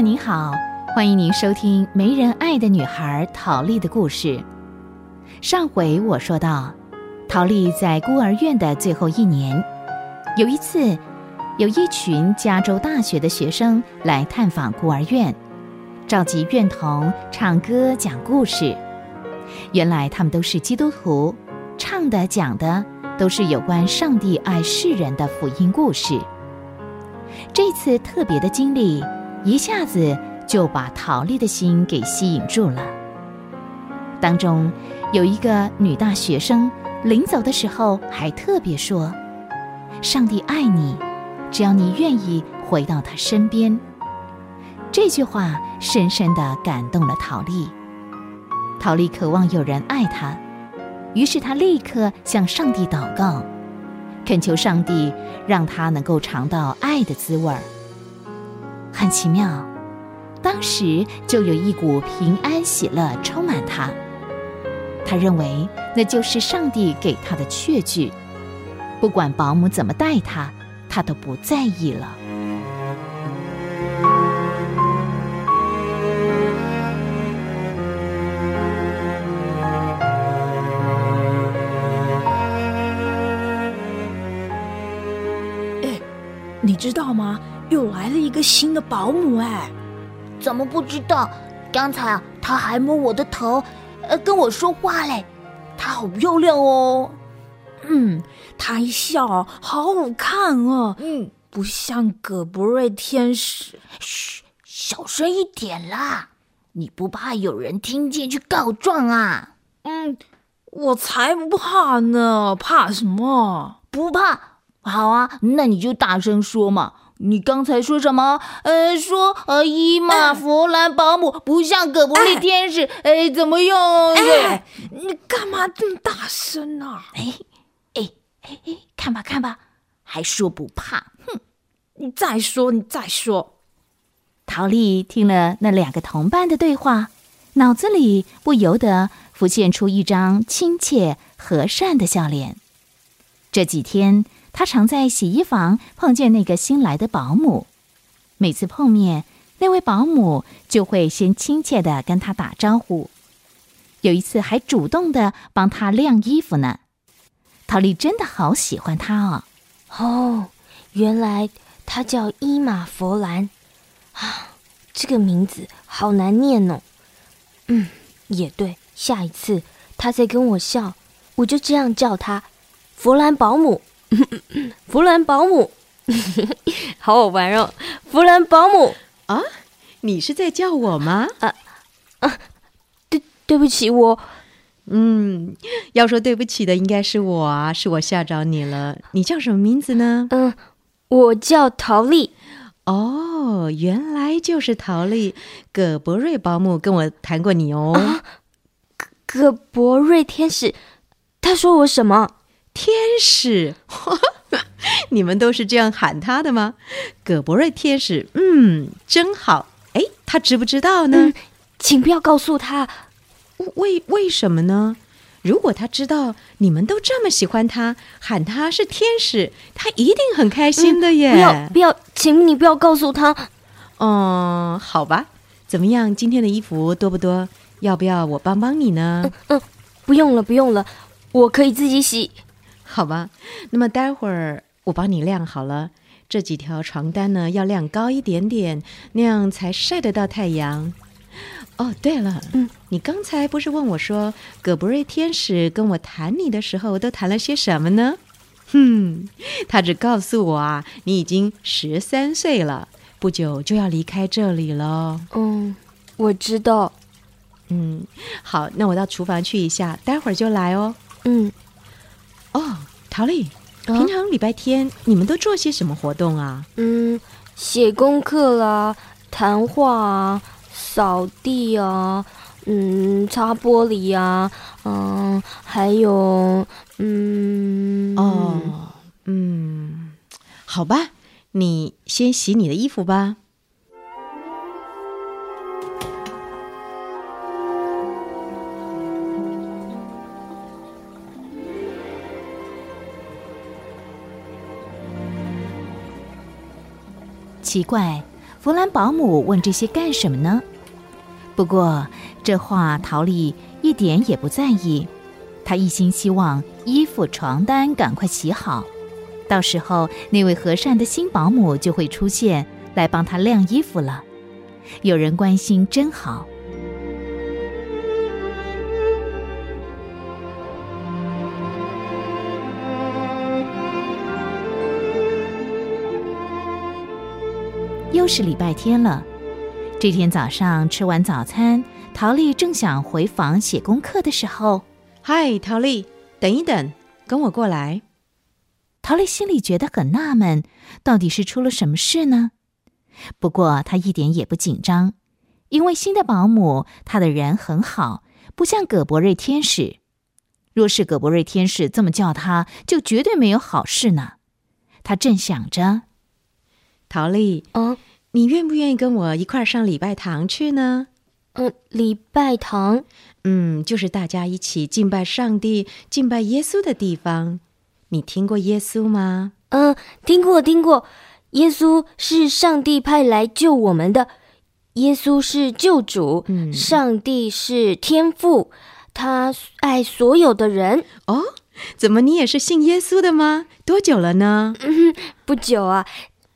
您好，欢迎您收听没人爱的女孩陶丽的故事。上回我说到，陶丽在孤儿院的最后一年，有一次，有一群加州大学的学生来探访孤儿院，召集院童唱歌讲故事。原来他们都是基督徒，唱的讲的都是有关上帝爱世人的福音故事。这次特别的经历，一下子就把陶丽的心给吸引住了。当中有一个女大学生，临走的时候还特别说：“上帝爱你，只要你愿意回到他身边。”这句话深深的感动了陶丽。陶丽渴望有人爱她，于是她立刻向上帝祷告。恳求上帝让她能够尝到爱的滋味儿。很奇妙，当时就有一股平安喜乐充满他。他认为那就是上帝给他的确据，不管保姆怎么待他，他都不在意了。你知道吗？又来了一个新的保姆哎！怎么不知道？刚才啊，她还摸我的头，呃，跟我说话嘞。她好漂亮哦。嗯，她一笑好好看哦。嗯，不像葛博瑞天使。嘘，小声一点啦！你不怕有人听见去告状啊？嗯，我才不怕呢！怕什么？不怕。好啊，那你就大声说嘛！你刚才说什么？呃，说呃，伊玛弗兰保姆不像葛布利天使，哎，怎么用？哎，你干嘛这么大声呢？哎，哎，哎哎，看吧看吧，还说不怕？哼！你再说，你再说。陶丽听了那两个同伴的对话，脑子里不由得浮现出一张亲切和善的笑脸。这几天。他常在洗衣房碰见那个新来的保姆，每次碰面，那位保姆就会先亲切的跟他打招呼，有一次还主动的帮他晾衣服呢。陶丽真的好喜欢他哦。哦，原来他叫伊玛佛兰啊，这个名字好难念哦。嗯，也对，下一次他再跟我笑，我就这样叫他佛兰保姆。弗兰保姆，好好玩哦！弗兰保姆啊，你是在叫我吗？啊啊，对，对不起，我，嗯，要说对不起的应该是我啊，是我吓着你了。你叫什么名字呢？嗯，我叫陶丽。哦，原来就是陶丽。葛博瑞保姆跟我谈过你哦。葛葛博瑞天使，他说我什么？天使，你们都是这样喊他的吗？葛博瑞天使，嗯，真好。哎，他知不知道呢？请不要告诉他。为为什么呢？如果他知道你们都这么喜欢他，喊他是天使，他一定很开心的耶。不要不要，请你不要告诉他。嗯，好吧。怎么样？今天的衣服多不多？要不要我帮帮你呢？嗯嗯，不用了不用了，我可以自己洗。好吧，那么待会儿我帮你晾好了。这几条床单呢，要晾高一点点，那样才晒得到太阳。哦，对了，嗯，你刚才不是问我说，葛布瑞天使跟我谈你的时候都谈了些什么呢？哼，他只告诉我啊，你已经十三岁了，不久就要离开这里了。嗯，我知道。嗯，好，那我到厨房去一下，待会儿就来哦。嗯。哦，陶丽，平常礼拜天你们都做些什么活动啊？嗯，写功课啦，谈话啊，扫地啊，嗯，擦玻璃啊，嗯，还有，嗯，哦，嗯，好吧，你先洗你的衣服吧。奇怪，弗兰保姆问这些干什么呢？不过这话陶丽一点也不在意，她一心希望衣服、床单赶快洗好，到时候那位和善的新保姆就会出现来帮她晾衣服了。有人关心真好。又是礼拜天了。这天早上吃完早餐，陶丽正想回房写功课的时候，嗨，陶丽，等一等，跟我过来。陶丽心里觉得很纳闷，到底是出了什么事呢？不过她一点也不紧张，因为新的保姆她的人很好，不像葛博瑞天使。若是葛博瑞天使这么叫她，就绝对没有好事呢。她正想着。陶丽，嗯你愿不愿意跟我一块儿上礼拜堂去呢？嗯，礼拜堂，嗯，就是大家一起敬拜上帝、敬拜耶稣的地方。你听过耶稣吗？嗯，听过听过，耶稣是上帝派来救我们的，耶稣是救主，嗯上帝是天父，他爱所有的人。哦，怎么你也是信耶稣的吗？多久了呢？不久啊，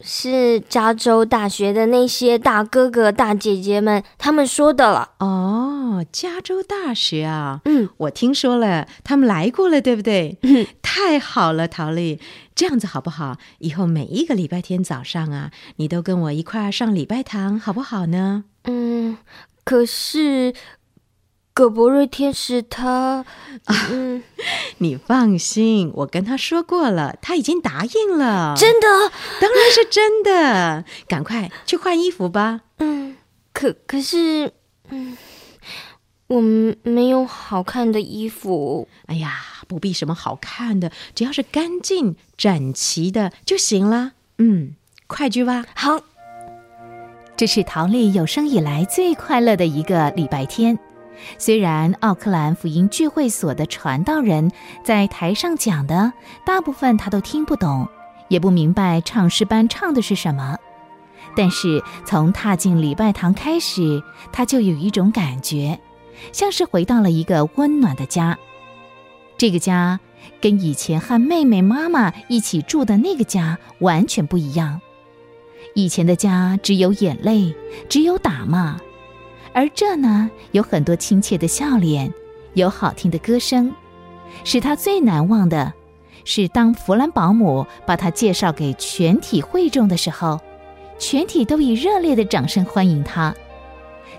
是加州大学的那些大哥哥大姐姐们他们说的了。哦，加州大学啊，嗯，我听说了，他们来过了，对不对？嗯太好了，陶丽，这样子好不好？以后每一个礼拜天早上啊，你都跟我一块儿上礼拜堂，好不好呢？嗯，可是葛博瑞天使他，嗯，你放心，我跟他说过了，他已经答应了。真的，当然是真的，赶快去换衣服吧。嗯，可可是，嗯，我们没有好看的衣服。哎呀，不必什么好看的，只要是干净整齐的就行了。嗯，快去吧。好，这是陶丽有生以来最快乐的一个礼拜天。虽然奥克兰福音聚会所的传道人在台上讲的大部分他都听不懂，也不明白唱诗班唱的是什么，但是从踏进礼拜堂开始，他就有一种感觉，像是回到了一个温暖的家。这个家跟以前和妹妹、妈妈一起住的那个家完全不一样。以前的家只有眼泪，只有打骂，而这呢，有很多亲切的笑脸，有好听的歌声。使他最难忘的，是当弗兰保姆把他介绍给全体会众的时候，全体都以热烈的掌声欢迎他。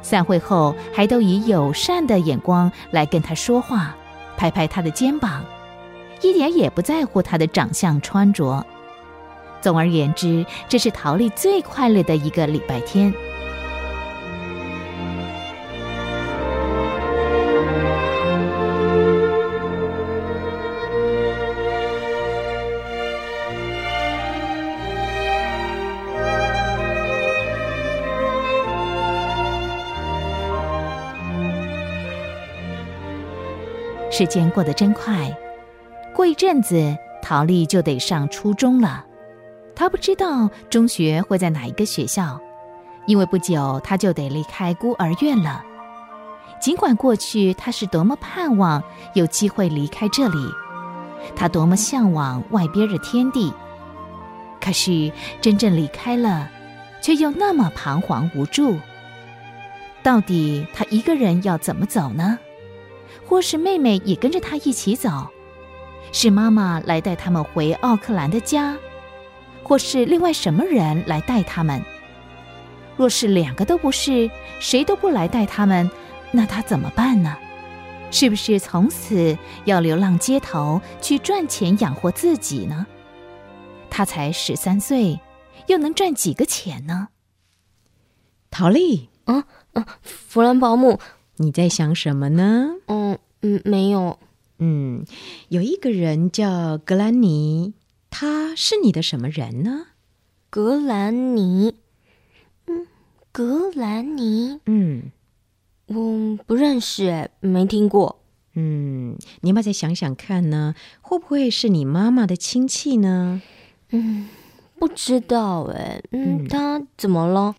散会后，还都以友善的眼光来跟他说话，拍拍他的肩膀，一点也不在乎他的长相穿着。总而言之，这是陶丽最快乐的一个礼拜天。时间过得真快，过一阵子，陶丽就得上初中了。她不知道中学会在哪一个学校，因为不久她就得离开孤儿院了。尽管过去她是多么盼望有机会离开这里，她多么向往外边的天地，可是真正离开了，却又那么彷徨无助。到底她一个人要怎么走呢？或是妹妹也跟着他一起走？是妈妈来带他们回奥克兰的家？或是另外什么人来带他们？若是两个都不是，谁都不来带他们，那他怎么办呢？是不是从此要流浪街头去赚钱养活自己呢？他才十三岁，又能赚几个钱呢？陶丽，弗兰保姆，你在想什么呢？嗯嗯，没有，嗯，有一个人叫格兰尼，他是你的什么人呢？格兰尼，嗯，格兰尼，嗯我不认识，哎，没听过。嗯，你要不要再想想看呢？会不会是你妈妈的亲戚呢？嗯，不知道，哎，嗯，嗯他怎么了？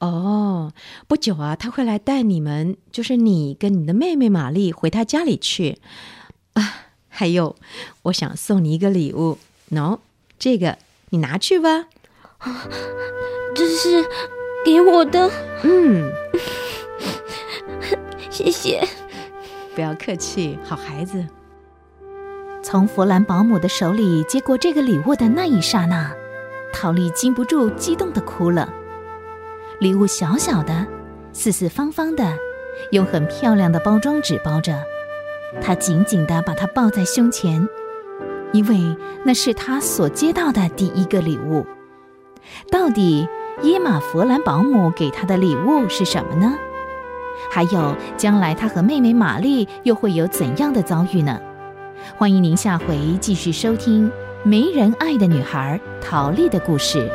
哦，不久啊，他会来带你们，就是你跟你的妹妹玛丽回他家里去啊。还有，我想送你一个礼物，喏，这个你拿去吧。这是给我的，嗯，谢谢。不要客气，好孩子。从弗兰保姆的手里接过这个礼物的那一刹那，陶丽禁不住激动的哭了。礼物小小的，四四方方的，用很漂亮的包装纸包着。他紧紧地把它抱在胸前，因为那是他所接到的第一个礼物。到底伊玛·弗兰保姆给他的礼物是什么呢？还有，将来他和妹妹玛丽又会有怎样的遭遇呢？欢迎您下回继续收听《没人爱的女孩》陶丽的故事。